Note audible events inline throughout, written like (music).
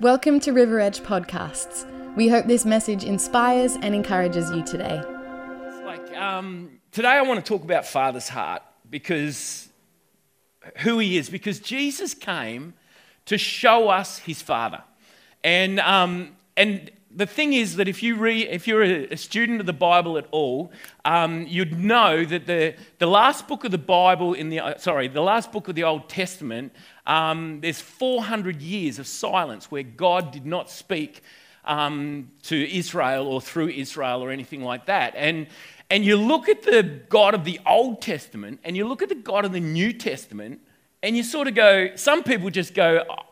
Welcome to River Edge Podcasts. We hope this message inspires and encourages you today. Like um, today, I want to talk about Father's heart because who He is. Because Jesus came to show us His Father, and um, and the thing is that if you read, if you're a, student of the Bible at all, um, you'd know that the, the last book of the Bible in the uh, sorry, the last book of the Old Testament um, there's 400 years of silence where God did not speak um, to Israel or through Israel or anything like that. And, and you look at the God of the Old Testament and you look at the God of the New Testament, and you sort of go, some people just go, oh,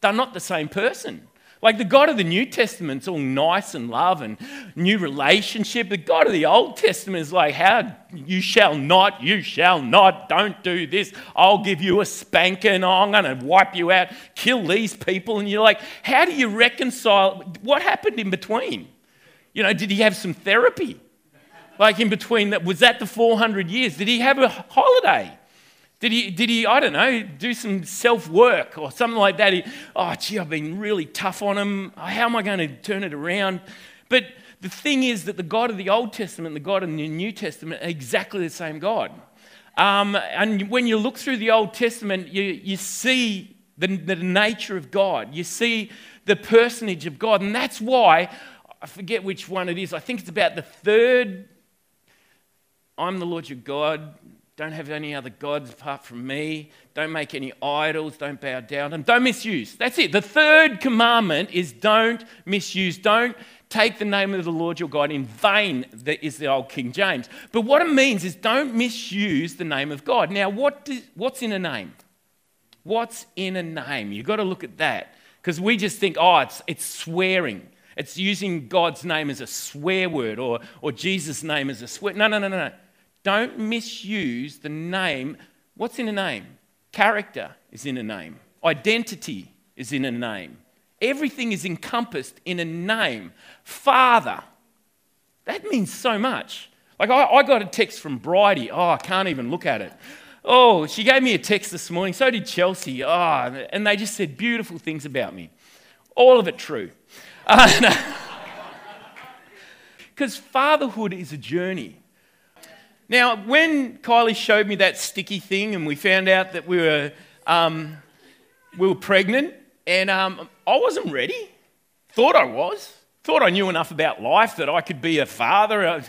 they're not the same person. Like the God of the New Testament's all nice and love and new relationship. The God of the Old Testament is like, how you shall not, you shall not, don't do this. I'll give you a spanking. Oh, I'm going to wipe you out, kill these people. And you're like, how do you reconcile? What happened in between? You know, did he have some therapy? Like in between that, was that the 400 years? Did he have a holiday? Did he, did he, I don't know, do some self work or something like that? He, oh, gee, I've been really tough on him. How am I going to turn it around? But the thing is that the God of the Old Testament and the God of the New Testament are exactly the same God. Um, and when you look through the Old Testament, you, you see the, the nature of God, you see the personage of God. And that's why, I forget which one it is, I think it's about the third I'm the Lord your God. Don't have any other gods apart from me. Don't make any idols. Don't bow down and don't misuse. That's it. The third commandment is don't misuse. Don't take the name of the Lord your God in vain, that is the old King James. But what it means is don't misuse the name of God. Now, what does, what's in a name? What's in a name? You've got to look at that. Because we just think, oh, it's, it's swearing. It's using God's name as a swear word or, or Jesus' name as a swear. No, no, no, no, no. Don't misuse the name. What's in a name? Character is in a name, identity is in a name. Everything is encompassed in a name. Father. That means so much. Like, I, I got a text from Bridie. Oh, I can't even look at it. Oh, she gave me a text this morning. So did Chelsea. Oh, and they just said beautiful things about me. All of it true. (laughs) Because fatherhood is a journey. Now, when Kylie showed me that sticky thing and we found out that we were, um, we were pregnant, and um, I wasn't ready. Thought I was. Thought I knew enough about life that I could be a father.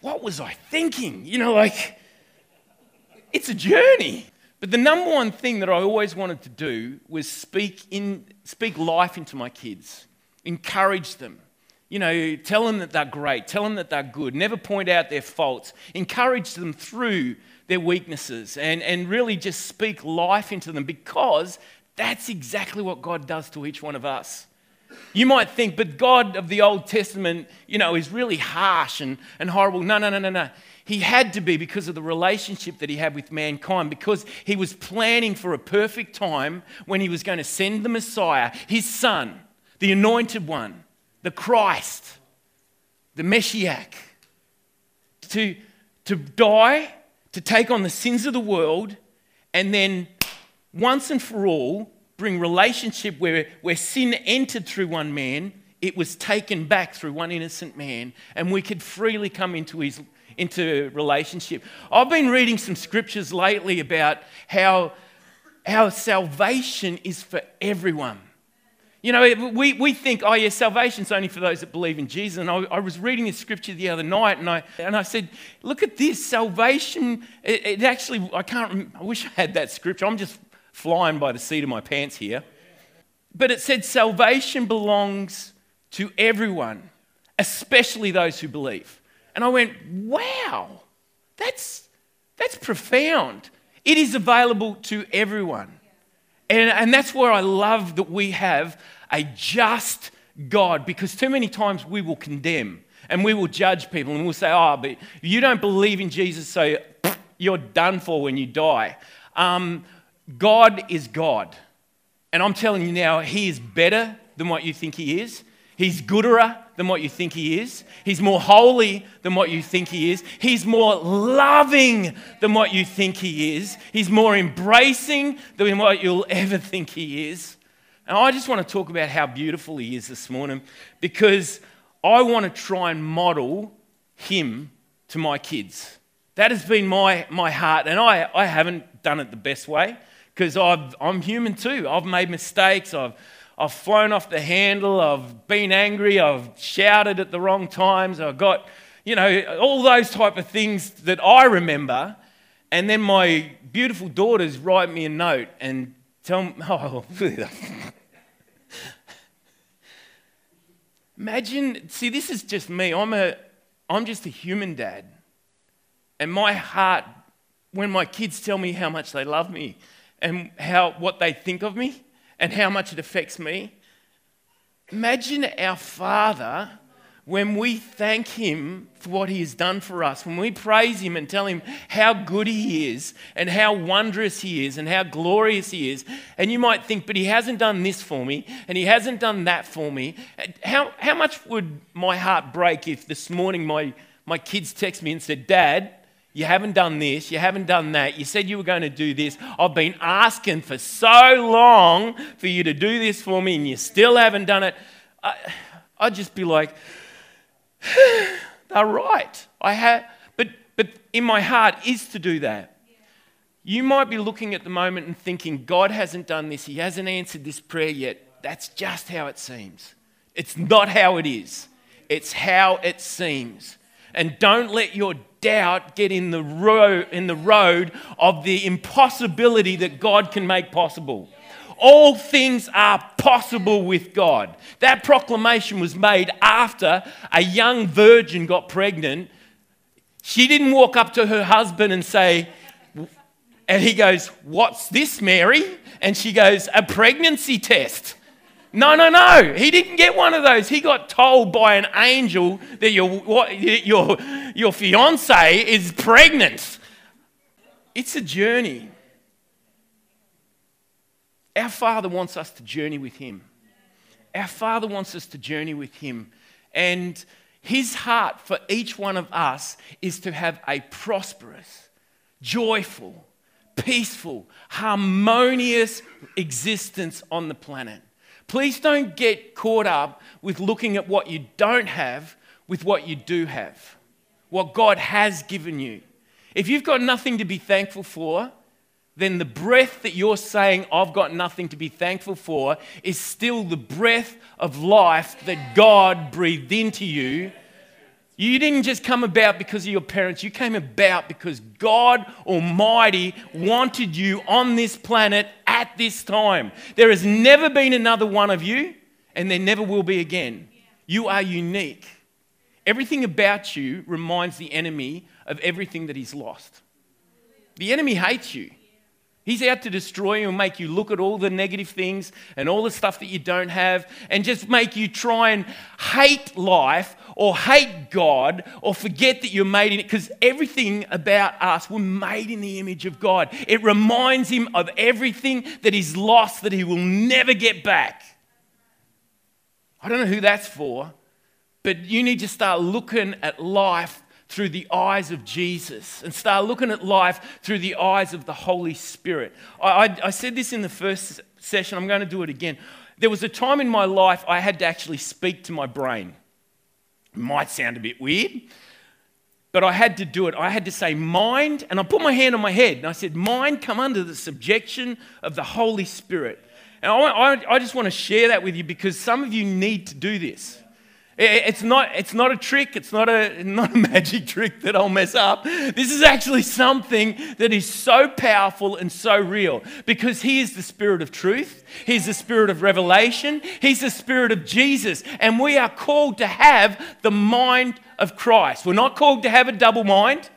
What was I thinking? You know, like, it's a journey. But the number one thing that I always wanted to do was speak, in, speak life into my kids, encourage them you know, tell them that they're great, tell them that they're good, never point out their faults, encourage them through their weaknesses, and, and really just speak life into them because that's exactly what God does to each one of us. You might think, but God of the Old Testament, you know, is really harsh and, and horrible. No, no, no, no, no. He had to be because of the relationship that he had with mankind, because he was planning for a perfect time when he was going to send the Messiah, his son, the anointed one the Christ, the Messiah, to, to die, to take on the sins of the world, and then once and for all bring relationship where, where sin entered through one man, it was taken back through one innocent man, and we could freely come into his into relationship. I've been reading some scriptures lately about how, how salvation is for everyone. You know, we, we think, oh, yeah, salvation's only for those that believe in Jesus. And I, I was reading this scripture the other night and I, and I said, look at this. Salvation, it, it actually, I can't, I wish I had that scripture. I'm just flying by the seat of my pants here. But it said, salvation belongs to everyone, especially those who believe. And I went, wow, that's, that's profound. It is available to everyone. And, and that's where I love that we have a just God because too many times we will condemn and we will judge people and we'll say, oh, but you don't believe in Jesus, so (sniffs) you're done for when you die. Um, God is God. And I'm telling you now, He is better than what you think He is. He's gooder than what you think he is. He's more holy than what you think he is. He's more loving than what you think he is. He's more embracing than what you'll ever think he is. And I just want to talk about how beautiful He is this morning because I want to try and model Him to my kids. That has been my, my heart, and I, I haven't done it the best way because I'm human too. I've made mistakes, I've, I've flown off the handle, I've been angry, I've shouted at the wrong times, I've got, you know, all those type of things that I remember. And then my beautiful daughters write me a note and tell me, (laughs) oh, (laughs) (laughs) Imagine, see, this is just me. I'm, a, I'm just a human dad. And my heart, when my kids tell me how much they love me and how, what they think of me and how much it affects me, imagine our Father when we thank Him for what He has done for us, when we praise Him and tell Him how good He is and how wondrous He is and how glorious He is, and you might think, but He hasn't done this for me and He hasn't done that for me. How, how much would my heart break if this morning my, my kids text me and said, Dad, you haven't done this, you haven't done that, you said you were going to do this. I've been asking for so long for you to do this for me and you still haven't done it. I, I'd just be like, (laughs) they're right. I have, but, but in my heart is to do that. You might be looking at the moment and thinking, God hasn't done this, He hasn't answered this prayer yet. That's just how it seems. It's not how it is, it's how it seems. And don't let your doubt get in the, ro- in the road of the impossibility that God can make possible all things are possible with God. That proclamation was made after a young virgin got pregnant. She didn't walk up to her husband and say, and he goes, What's this, Mary? And she goes, A pregnancy test. No, no, no. He didn't get one of those. He got told by an angel that your, your, your fiance is pregnant. It's a journey. Our Father wants us to journey with Him. Our Father wants us to journey with Him. And His heart for each one of us is to have a prosperous, joyful, peaceful, harmonious existence on the planet. Please don't get caught up with looking at what you don't have with what you do have, what God has given you. If you've got nothing to be thankful for, then the breath that you're saying, I've got nothing to be thankful for, is still the breath of life that God breathed into you. You didn't just come about because of your parents, you came about because God Almighty wanted you on this planet at this time. There has never been another one of you, and there never will be again. You are unique. Everything about you reminds the enemy of everything that he's lost. The enemy hates you. He's out to destroy you and make you look at all the negative things and all the stuff that you don't have and just make you try and hate life or hate God or forget that you're made in it because everything about us, we're made in the image of God. It reminds him of everything that he's lost that he will never get back. I don't know who that's for, but you need to start looking at life through the eyes of Jesus and start looking at life through the eyes of the Holy Spirit. I, I, I, said this in the first session, I'm going to do it again. There was a time in my life I had to actually speak to my brain. It might sound a bit weird, but I had to do it. I had to say, Mind, and I put my hand on my head and I said, Mind, come under the subjection of the Holy Spirit. And I, I, I just want to share that with you because some of you need to do this. It's not, it's not a trick, it's not a, (laughs) not a magic trick that I'll mess up. This is actually something that is so powerful and so real because He is the Spirit of truth, He's the Spirit of revelation, He's the Spirit of Jesus, and we are called to have the mind of Christ. We're not called to have a double mind,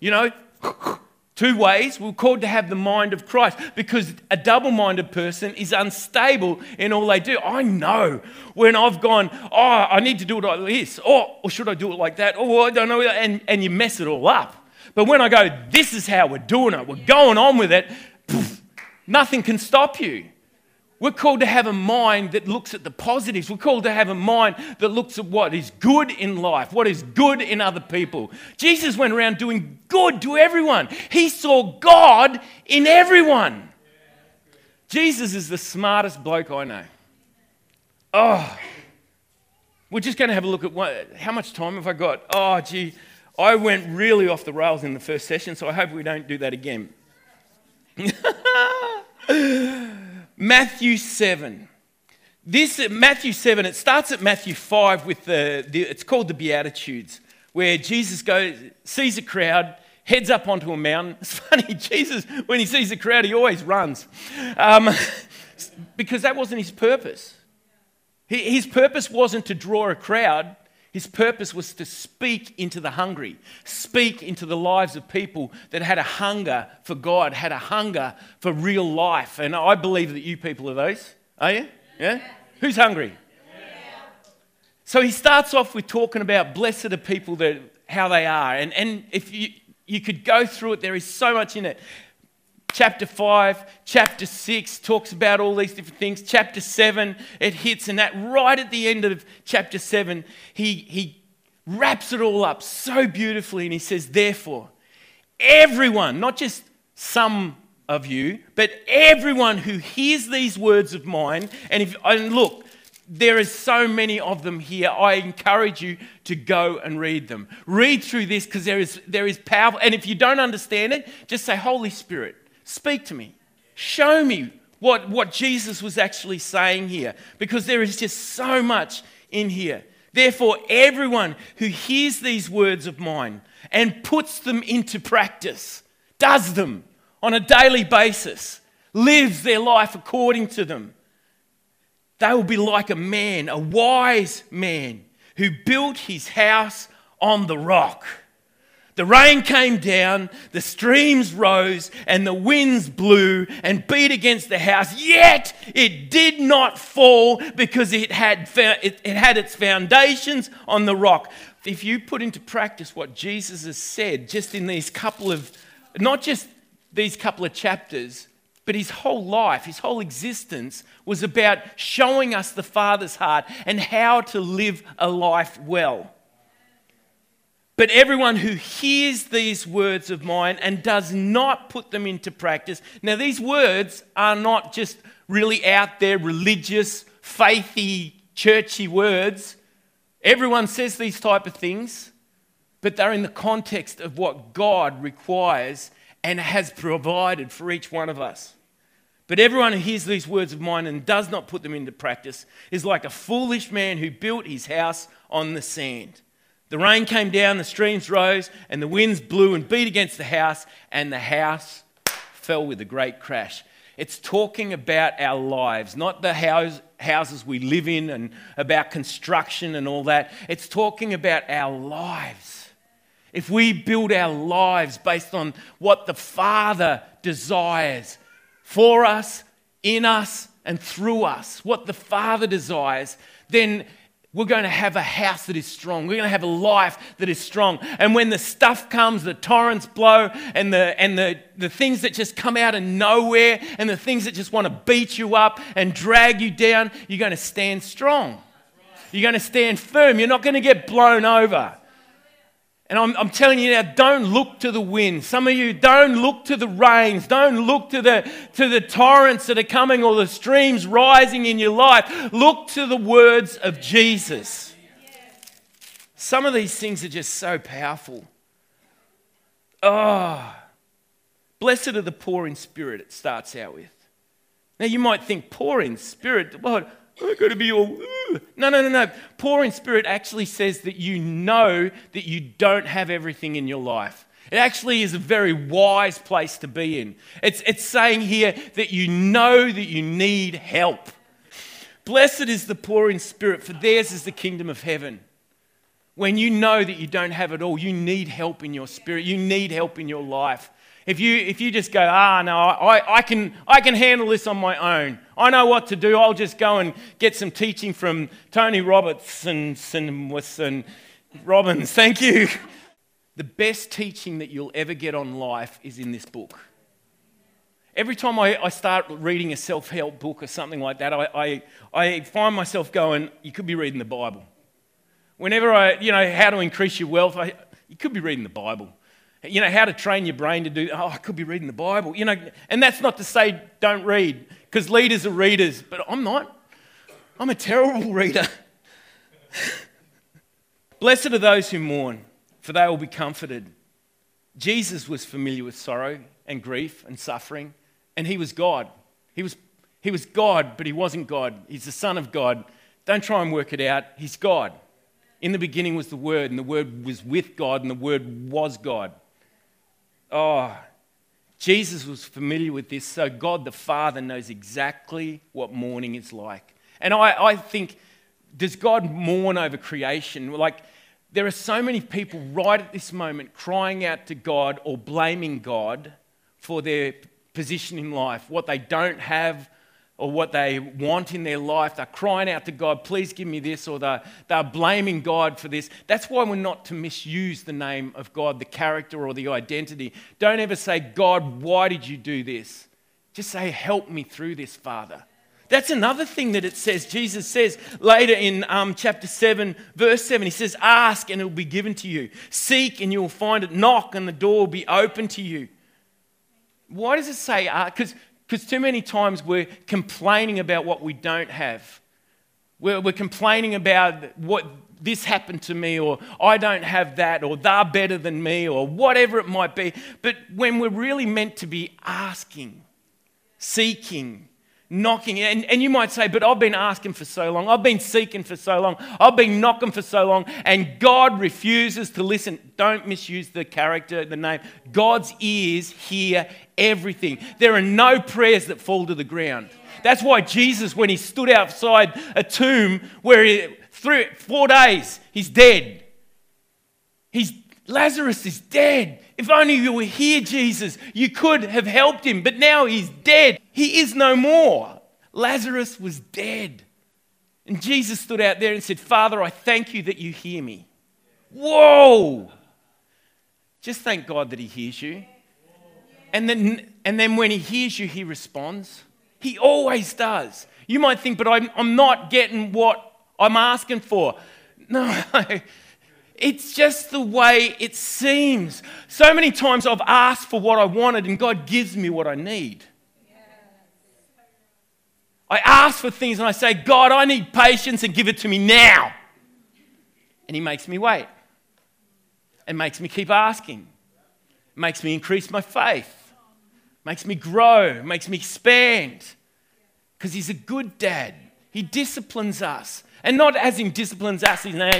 you know. (laughs) Two ways, we're called to have the mind of Christ because a double minded person is unstable in all they do. I know when I've gone, oh, I need to do it like this, or, or should I do it like that, or I don't know, and, and you mess it all up. But when I go, this is how we're doing it, we're going on with it, poof, nothing can stop you. We're called to have a mind that looks at the positives. We're called to have a mind that looks at what is good in life, what is good in other people. Jesus went around doing good to everyone, he saw God in everyone. Jesus is the smartest bloke I know. Oh, we're just going to have a look at what, how much time have I got? Oh, gee, I went really off the rails in the first session, so I hope we don't do that again. (laughs) Matthew 7. This Matthew 7, it starts at Matthew 5 with the, the, it's called the Beatitudes, where Jesus goes, sees a crowd, heads up onto a mountain. (laughs) It's funny, Jesus, when he sees a crowd, he always runs. Um, (laughs) because that wasn't his purpose. His purpose wasn't to draw a crowd, his purpose was to speak into the hungry, speak into the lives of people that had a hunger for God, had a hunger for real life. And I believe that you people are those. Are you? Yeah? Who's hungry? So he starts off with talking about blessed are people that how they are. And, and if you, you could go through it, there is so much in it chapter 5, chapter 6 talks about all these different things. Chapter 7, it hits, and that right at the end of chapter 7, he, he wraps it all up so beautifully, and he says, Therefore, everyone, not just some of you, but everyone who hears these words of mine, and if and look, there is so many of them here. I encourage you to go and read them. Read through this because there is there is power. And if you don't understand it, just say, Holy Spirit, Speak to me. Show me what, what Jesus was actually saying here because there is just so much in here. Therefore, everyone who hears these words of mine and puts them into practice, does them on a daily basis, lives their life according to them, they will be like a man, a wise man, who built his house on the rock. The rain came down, the streams rose, and the winds blew and beat against the house, yet it did not fall because it had, it, it had its foundations on the rock. If you put into practice what Jesus has said just in these couple of, not just these couple of chapters, but his whole life, his whole existence was about showing us the Father's heart and how to live a life well. But everyone who hears these words of mine and does not put them into practice. Now, these words are not just really out there, religious, faithy, churchy words. Everyone says these type of things, but they're in the context of what God requires and has provided for each one of us. But everyone who hears these words of mine and does not put them into practice is like a foolish man who built his house on the sand. The rain came down, the streams rose, and the winds blew and beat against the house, and the house fell with a great crash. It's talking about our lives, not the house, houses we live in and about construction and all that. It's talking about our lives. If we build our lives based on what the Father desires for us, in us, and through us, what the Father desires, then we're going to have a house that is strong. We're going to have a life that is strong. And when the stuff comes, the torrents blow, and the, and the, the things that just come out of nowhere, and the things that just want to beat you up and drag you down, you're going to stand strong. You're going to stand firm. You're not going to get blown over. And I'm, I'm, telling you now, don't look to the wind. Some of you don't look to the rains. Don't look to the, to the torrents that are coming or the streams rising in your life. Look to the words of Jesus. Some of these things are just so powerful. Oh, blessed are the poor in spirit, it starts out with. Now you might think, poor in spirit, what? I've got to be all. No, no, no, no. Poor in spirit actually says that you know that you don't have everything in your life. It actually is a very wise place to be in. It's, it's saying here that you know that you need help. Blessed is the poor in spirit, for theirs is the kingdom of heaven. When you know that you don't have it all, you need help in your spirit, you need help in your life. If you, if you just go, ah, no, I, I, can, I can handle this on my own. I know what to do. I'll just go and get some teaching from Tony Robertson and Robbins. (laughs) Thank you. The best teaching that you'll ever get on life is in this book. Every time I, I start reading a self help book or something like that, I, I, I find myself going, you could be reading the Bible. Whenever I, you know, how to increase your wealth, I, you could be reading the Bible you know, how to train your brain to do, oh, I could be reading the Bible, you know, and that's not to say don't read, because leaders are readers, but I'm not. I'm a terrible (laughs) reader. Blessed are those who mourn, for they will be comforted. Jesus was familiar with sorrow and grief and suffering, and he was God. He was, he was God, but he wasn't God. He's the Son of God. Don't try and work it out. He's God. In the beginning was the Word, and the Word was with God, and the Word was God. Oh, Jesus was familiar with this, so God the Father knows exactly what mourning is like. And I, I think, does God mourn over creation? Like, there are so many people right at this moment crying out to God or blaming God for their position in life, what they don't have or what they want in their life. They're crying out to God, please give me this, or they're, they're blaming God for this. That's why we're not to misuse the name of God, the character or the identity. Don't ever say, God, why did you do this? Just say, help me through this, Father. That's another thing that it says. Jesus says later in um, chapter 7, verse 7, he says, Ask and it will be given to you. Seek and you will find it. Knock and the door will be open to you. Why does it say Because uh, because too many times we're complaining about what we don't have. We're, we're complaining about what this happened to me, or I don't have that, or they're better than me, or whatever it might be. But when we're really meant to be asking, seeking, knocking. And, and you might say, but I've been asking for so long. I've been seeking for so long. I've been knocking for so long. And God refuses to listen. Don't misuse the character, the name. God's ears hear everything. There are no prayers that fall to the ground. That's why Jesus, when he stood outside a tomb where he, three, four days, he's dead. He's, Lazarus is dead. If only you were here, Jesus, you could have helped him, but now he's dead. He is no more. Lazarus was dead. And Jesus stood out there and said, Father, I thank you that you hear me. Whoa! Just thank God that he hears you. And then, and then when he hears you, he responds. He always does. You might think, but I'm, I'm not getting what I'm asking for. No, (laughs) It's just the way it seems. So many times I've asked for what I wanted and God gives me what I need. I ask for things and I say, God, I need patience and give it to me now. And He makes me wait. It makes me keep asking. It makes me increase my faith. It makes me grow. Makes me expand. Because He's a good dad. He disciplines us. And not as in disciplines us, you know,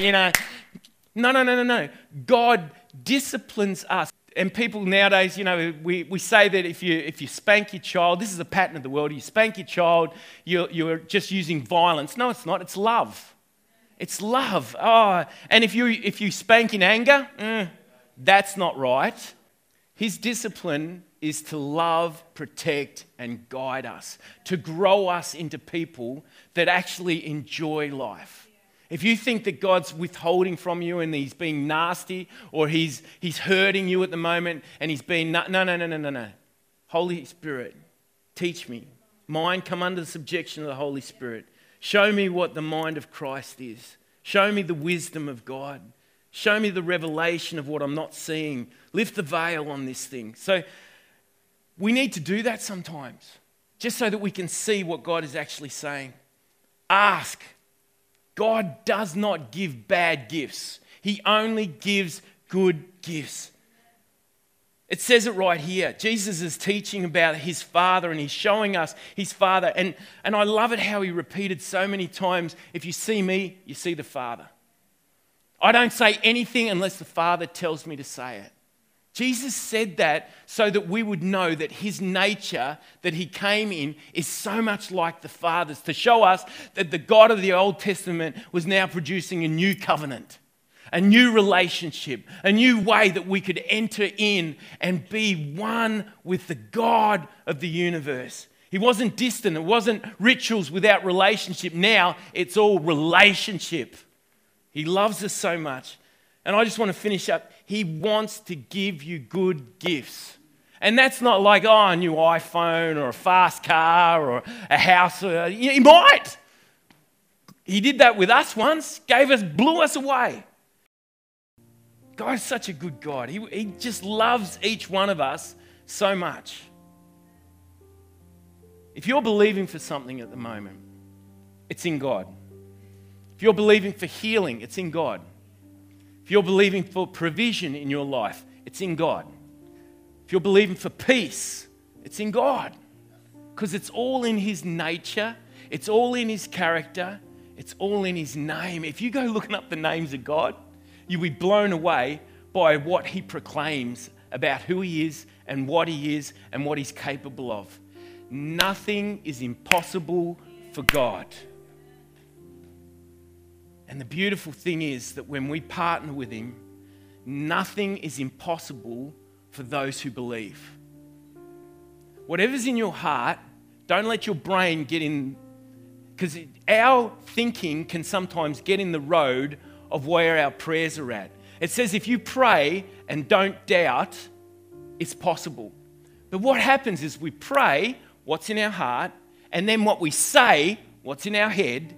no, no, no, no, no. God disciplines us. And people nowadays, you know, we, we say that if you, if you spank your child, this is a pattern of the world, you spank your child, you're, you're just using violence. No, it's not, it's love. It's love. Oh, and if you, if you spank in anger, mm, that's not right. His discipline is to love, protect, and guide us, to grow us into people that actually enjoy life. If you think that God's withholding from you and he's being nasty or he's, he's hurting you at the moment and he's being, no, no, no, no, no, no. Holy Spirit, teach me. Mind come under the subjection of the Holy Spirit. Show me what the mind of Christ is. Show me the wisdom of God. Show me the revelation of what I'm not seeing. Lift the veil on this thing. So we need to do that sometimes, just so that we can see what God is actually saying. Ask God does not give bad gifts, He only gives good gifts. It says it right here. Jesus is teaching about his Father and he's showing us his Father. And, and I love it how he repeated so many times if you see me, you see the Father. I don't say anything unless the Father tells me to say it. Jesus said that so that we would know that his nature that he came in is so much like the Father's, to show us that the God of the Old Testament was now producing a new covenant, a new relationship, a new way that we could enter in and be one with the God of the universe. He wasn't distant, it wasn't rituals without relationship. Now it's all relationship. He loves us so much. And I just want to finish up. He wants to give you good gifts. And that's not like, oh, a new iPhone or a fast car or a house. Uh, he might. He did that with us once, gave us, blew us away. God is such a good God. He, he just loves each one of us so much. If you're believing for something at the moment, it's in God. If you're believing for healing, it's in God. If you're believing for provision in your life, it's in God. If you're believing for peace, it's in God. Because it's all in His nature, it's all in His character, it's all in His name. If you go looking up the names of God, you'll be blown away by what He proclaims about who He is and what He is and what He's capable of. Nothing is impossible for God. And the beautiful thing is that when we partner with Him, nothing is impossible for those who believe. Whatever's in your heart, don't let your brain get in, because our thinking can sometimes get in the road of where our prayers are at. It says if you pray and don't doubt, it's possible. But what happens is we pray what's in our heart, and then what we say, what's in our head,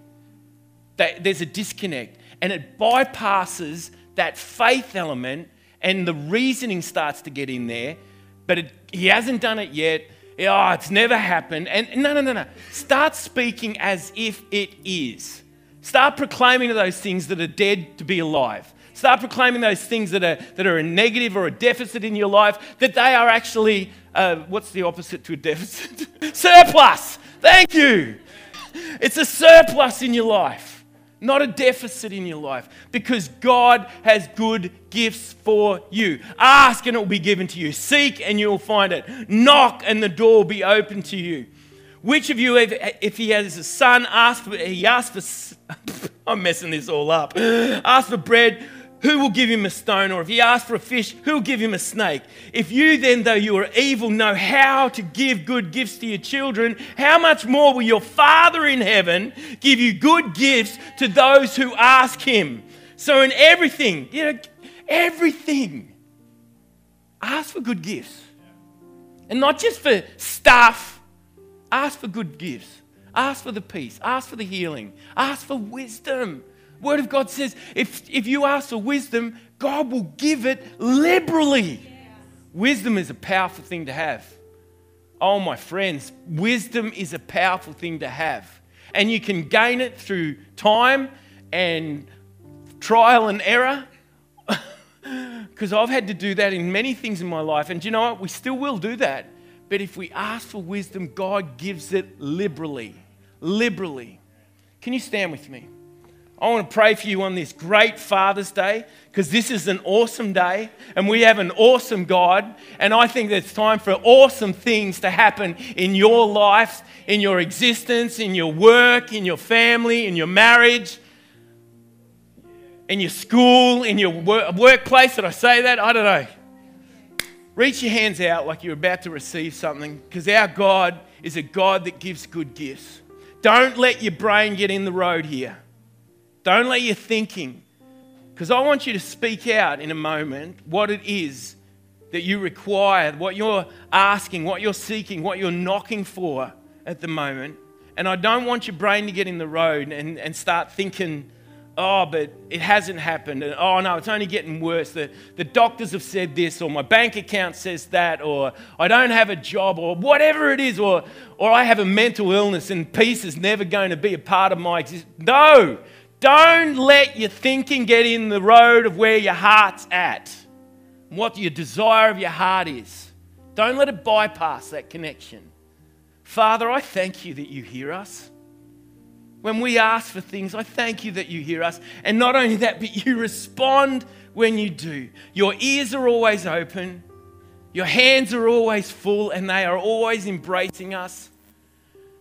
that there's a disconnect. And it bypasses that faith element, and the reasoning starts to get in there, but it, he hasn't done it yet. Oh, it's never happened. And no, no, no, no. Start speaking as if it is. Start proclaiming those things that are dead to be alive. Start proclaiming those things that are, that are a negative or a deficit in your life, that they are actually, uh, what's the opposite to a deficit? (laughs) surplus. Thank you. It's a surplus in your life not a deficit in your life, because God has good gifts for you. Ask and it will be given to you. Seek and you will find it. Knock and the door will be open to you. Which of you, if, if he has a son, ask for, he asked for, (laughs) I'm messing this all up, ask for bread, who will give him a stone? Or if he asks for a fish, who will give him a snake? If you then, though you are evil, know how to give good gifts to your children, how much more will your Father in heaven give you good gifts to those who ask him? So, in everything, you know, everything, ask for good gifts. And not just for stuff, ask for good gifts. Ask for the peace. Ask for the healing. Ask for wisdom. Word of God says if, if you ask for wisdom, God will give it liberally. Wisdom is a powerful thing to have. Oh, my friends, wisdom is a powerful thing to have. And you can gain it through time and trial and error. (laughs) Because I've had to do that in many things in my life. And you know what? We still will do that. But if we ask for wisdom, God gives it liberally. Liberally. Can you stand with me? I want to pray for you on this great Father's Day because this is an awesome day and we have an awesome God. And I think it's time for awesome things to happen in your life, in your existence, in your work, in your family, in your marriage, in your school, in your workplace. Did I say that? I don't know. Reach your hands out like you're about to receive something because our God is a God that gives good gifts. Don't let your brain get in the road here. Don't let your thinking, because I want you to speak out in a moment what it is that you require, what you're asking, what you're seeking, what you're knocking for at the moment. And I don't want your brain to get in the road and, and start thinking, oh, but it hasn't happened. And oh, no, it's only getting worse. The, the doctors have said this, or my bank account says that, or I don't have a job, or whatever it is, or, or I have a mental illness and peace is never going to be a part of my existence. No, don't let your thinking get in the road of where your heart's at, what your desire of your heart is. Don't let it bypass that connection. Father, I thank you that you hear us. When we ask for things, I thank you that you hear us. And not only that, but you respond when you do. Your ears are always open, your hands are always full, and they are always embracing us.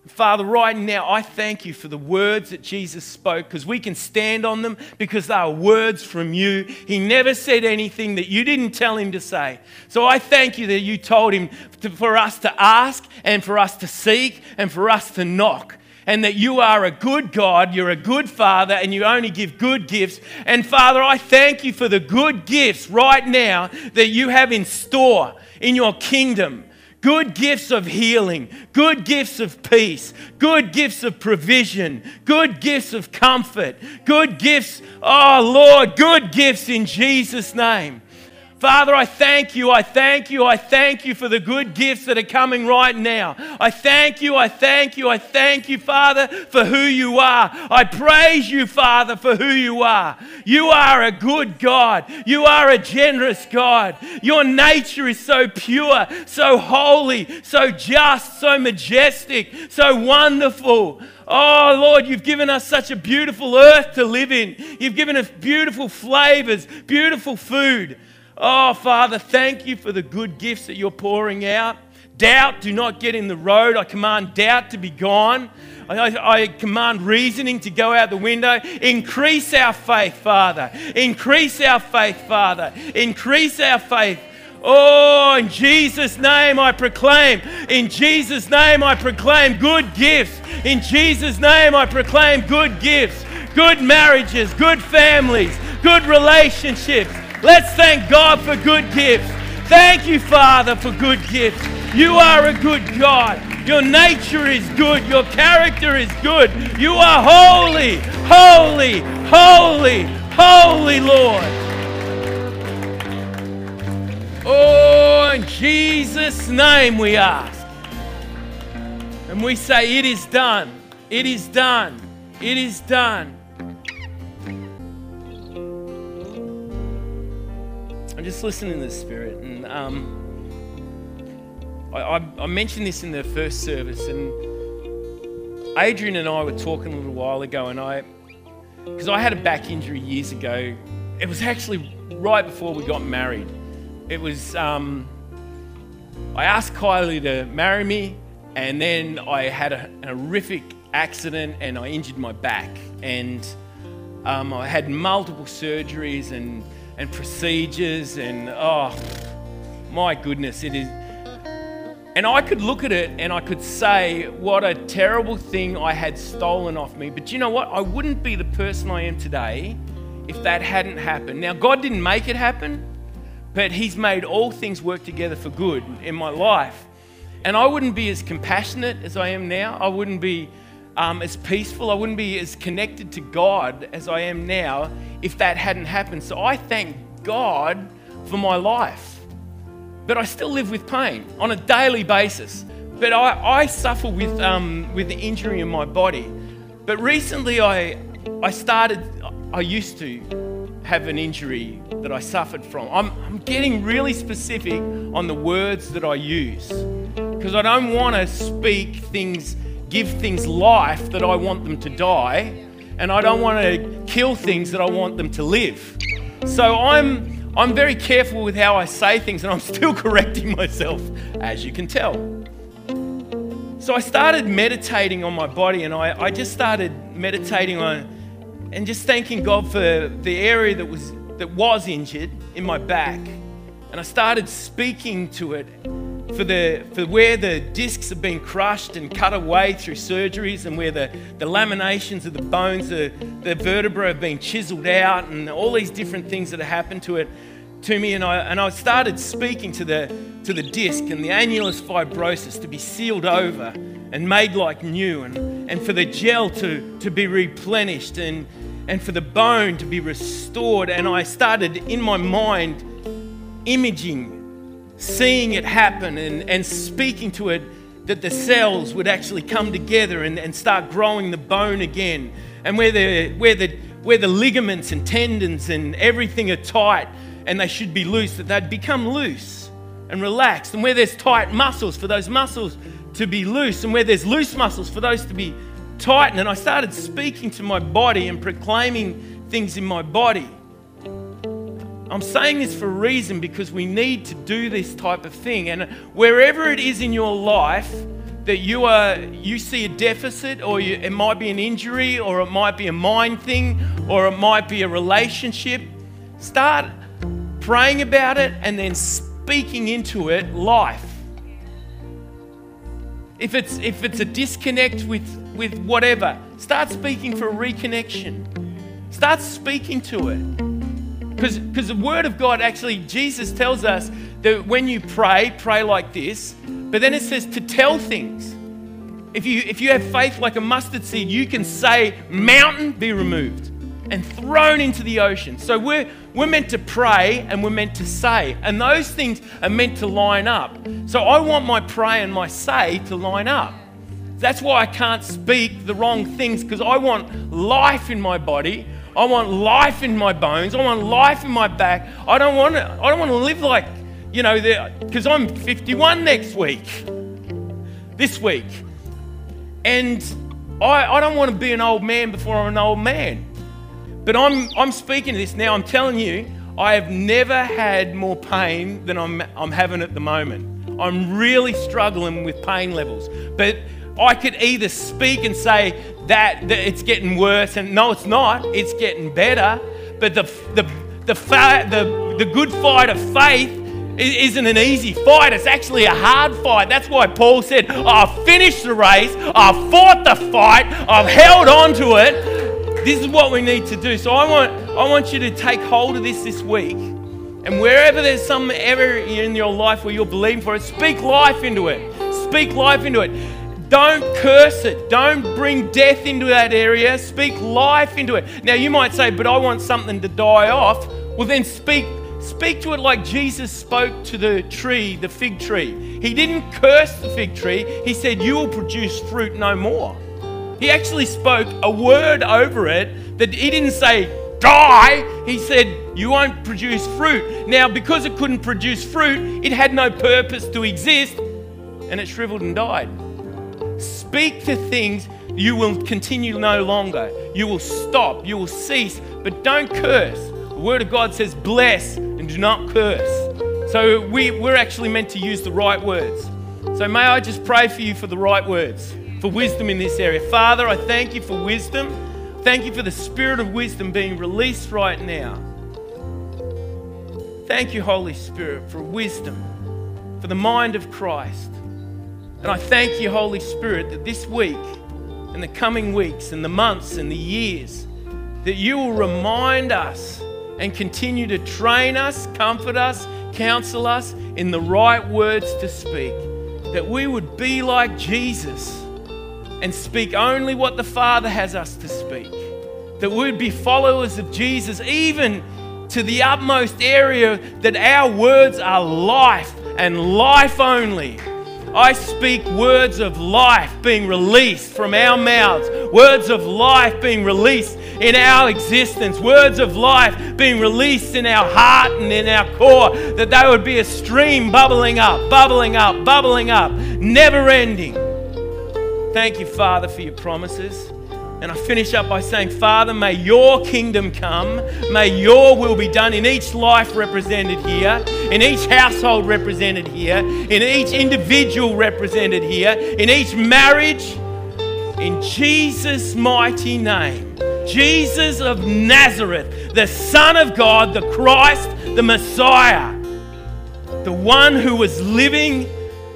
Father, right now, I thank you for the words that Jesus spoke because we can stand on them because they are words from you. He never said anything that you didn't tell him to say. So I thank you that you told him to, for us to ask and for us to seek and for us to knock. And that you are a good God, you're a good Father, and you only give good gifts. And Father, I thank you for the good gifts right now that you have in store in your kingdom good gifts of healing, good gifts of peace, good gifts of provision, good gifts of comfort, good gifts, oh Lord, good gifts in Jesus' name. Father, I thank you, I thank you, I thank you for the good gifts that are coming right now. I thank you, I thank you, I thank you, Father, for who you are. I praise you, Father, for who you are. You are a good God, you are a generous God. Your nature is so pure, so holy, so just, so majestic, so wonderful. Oh, Lord, you've given us such a beautiful earth to live in. You've given us beautiful flavors, beautiful food. Oh, Father, thank you for the good gifts that you're pouring out. Doubt, do not get in the road. I command doubt to be gone. I, I, command reasoning to go out the window. Increase our faith, Father. Increase our faith, Father. Increase our faith. Oh, in Jesus' name I proclaim. In Jesus' name I proclaim good gifts. In Jesus' name I proclaim good gifts, good marriages, good families, good relationships. Let's thank God for good gifts. Thank you, Father, for good gifts. You are a good God. Your nature is good. Your character is good. You are holy, holy, holy, holy, Lord. Oh, in Jesus' name we ask. And we say, It is done. It is done. It is done. I'm just listening to the Spirit. And um, I, I, I mentioned this in the first service. And Adrian and I were talking a little while ago. And I, because I had a back injury years ago, it was actually right before we got married. It was, um, I asked Kylie to marry me, and then I had a, an horrific accident and I injured my back. And um, I had multiple surgeries and, and procedures, and oh, my goodness, it is. And I could look at it and I could say, what a terrible thing I had stolen off me. But you know what? I wouldn't be the person I am today if that hadn't happened. Now, God didn't make it happen but He's made all things work together for good in my life. And I wouldn't be as compassionate as I am now. I wouldn't be um, as peaceful. I wouldn't be as connected to God as I am now if that hadn't happened. So I thank God for my life. But I still live with pain on a daily basis. But I, I suffer with, um, with the injury in my body. But recently I, I started, I used to have an injury that I suffered from. I'm, I'm getting really specific on the words that I use because I don't want to speak things, give things life that I want them to die, and I don't want to kill things that I want them to live. So I'm, I'm very careful with how I say things, and I'm (laughs) still correcting myself, as you can tell. So I started meditating on my body, and I, I just started meditating on and just thanking God for the area that was, that was injured in my back. And I started speaking to it for, the, for where the discs have been crushed and cut away through surgeries and where the, the laminations of the bones, the, the vertebrae have been chiseled out and all these different things that have happened to it to me. And I, and I started speaking to the, to the disc and the annulus fibrosus to be sealed over and made like new and, and for the gel to, to be replenished and, and for the bone to be restored. And I started in my mind imaging, seeing it happen, and, and speaking to it that the cells would actually come together and, and start growing the bone again. And where the, where, the, where the ligaments and tendons and everything are tight and they should be loose, that they'd become loose and relaxed. And where there's tight muscles, for those muscles to be loose. And where there's loose muscles, for those to be tighten. And I started speaking to my body and proclaiming things in my body. I'm saying this for a reason because we need to do this type of thing. And wherever it is in your life that you are you see a deficit or you, it might be an injury or it might be a mind thing or it might be a relationship, start praying about it and then speaking into it life. If it's, if it's a disconnect with, with whatever, start speaking for reconnection. Start speaking to it. Because the Word of God actually, Jesus tells us that when you pray, pray like this, but then it says to tell things. If you, if you have faith like a mustard seed, you can say, Mountain, be removed. and thrown into the ocean. So we're, we're meant to pray and we're meant to say, and those things are meant to line up. So I want my pray and my say to line up. That's why I can't speak the wrong things because I want life in my body. I want life in my bones. I want life in my back. I don't want to, I don't want to live like, you know, because I'm 51 next week, this week. And I, I don't want to be an old man before I'm an old man. But I'm, I'm speaking to this now. I'm telling you, I have never had more pain than I'm, I'm having at the moment. I'm really struggling with pain levels. But I could either speak and say that, that it's getting worse, and no, it's not, it's getting better. But the, the, the, fa- the, the good fight of faith isn't an easy fight. It's actually a hard fight. That's why Paul said, I've finished the race, I've fought the fight, I've held on to it, this is what we need to do. So I want, I want you to take hold of this this week. And wherever there's some area in your life where you're believing for it, speak life into it. Speak life into it. Don't curse it. Don't bring death into that area. Speak life into it. Now you might say, but I want something to die off. Well, then speak speak to it like Jesus spoke to the tree, the fig tree. He didn't curse the fig tree. He said, You will produce fruit no more. He actually spoke a word over it that he didn't say, die. He said, You won't produce fruit. Now, because it couldn't produce fruit, it had no purpose to exist and it shriveled and died. Speak to things you will continue no longer. You will stop. You will cease, but don't curse. The Word of God says, Bless and do not curse. So we, we're actually meant to use the right words. So may I just pray for you for the right words for wisdom in this area. Father, I thank you for wisdom. Thank you for the spirit of wisdom being released right now. Thank you, Holy Spirit, for wisdom, for the mind of Christ. And I thank you, Holy Spirit, that this week and the coming weeks and the months and the years, that you will remind us and continue to train us, comfort us, counsel us in the right words to speak. That we would be like Jesus and speak only what the Father has us to speak. That we'd be followers of Jesus, even to the utmost area that our words are life and life only. I speak words of life being released from our mouths, words of life being released in our existence, words of life being released in our heart and in our core, that they would be a stream bubbling up, bubbling up, bubbling up, never ending. Thank you, Father, for your promises. And I finish up by saying, Father, may your kingdom come. May your will be done in each life represented here, in each household represented here, in each individual represented here, in each marriage. In Jesus' mighty name. Jesus of Nazareth, the Son of God, the Christ, the Messiah, the one who was living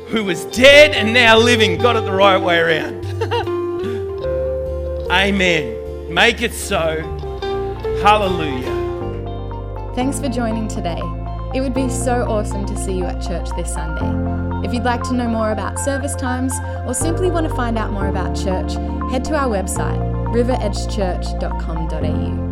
who was dead and now living got it the right way around. Amen. Make it so. Hallelujah. Thanks for joining today. It would be so awesome to see you at church this Sunday. If you'd like to know more about service times or simply want to find out more about church, head to our website, riveredgechurch.com.au.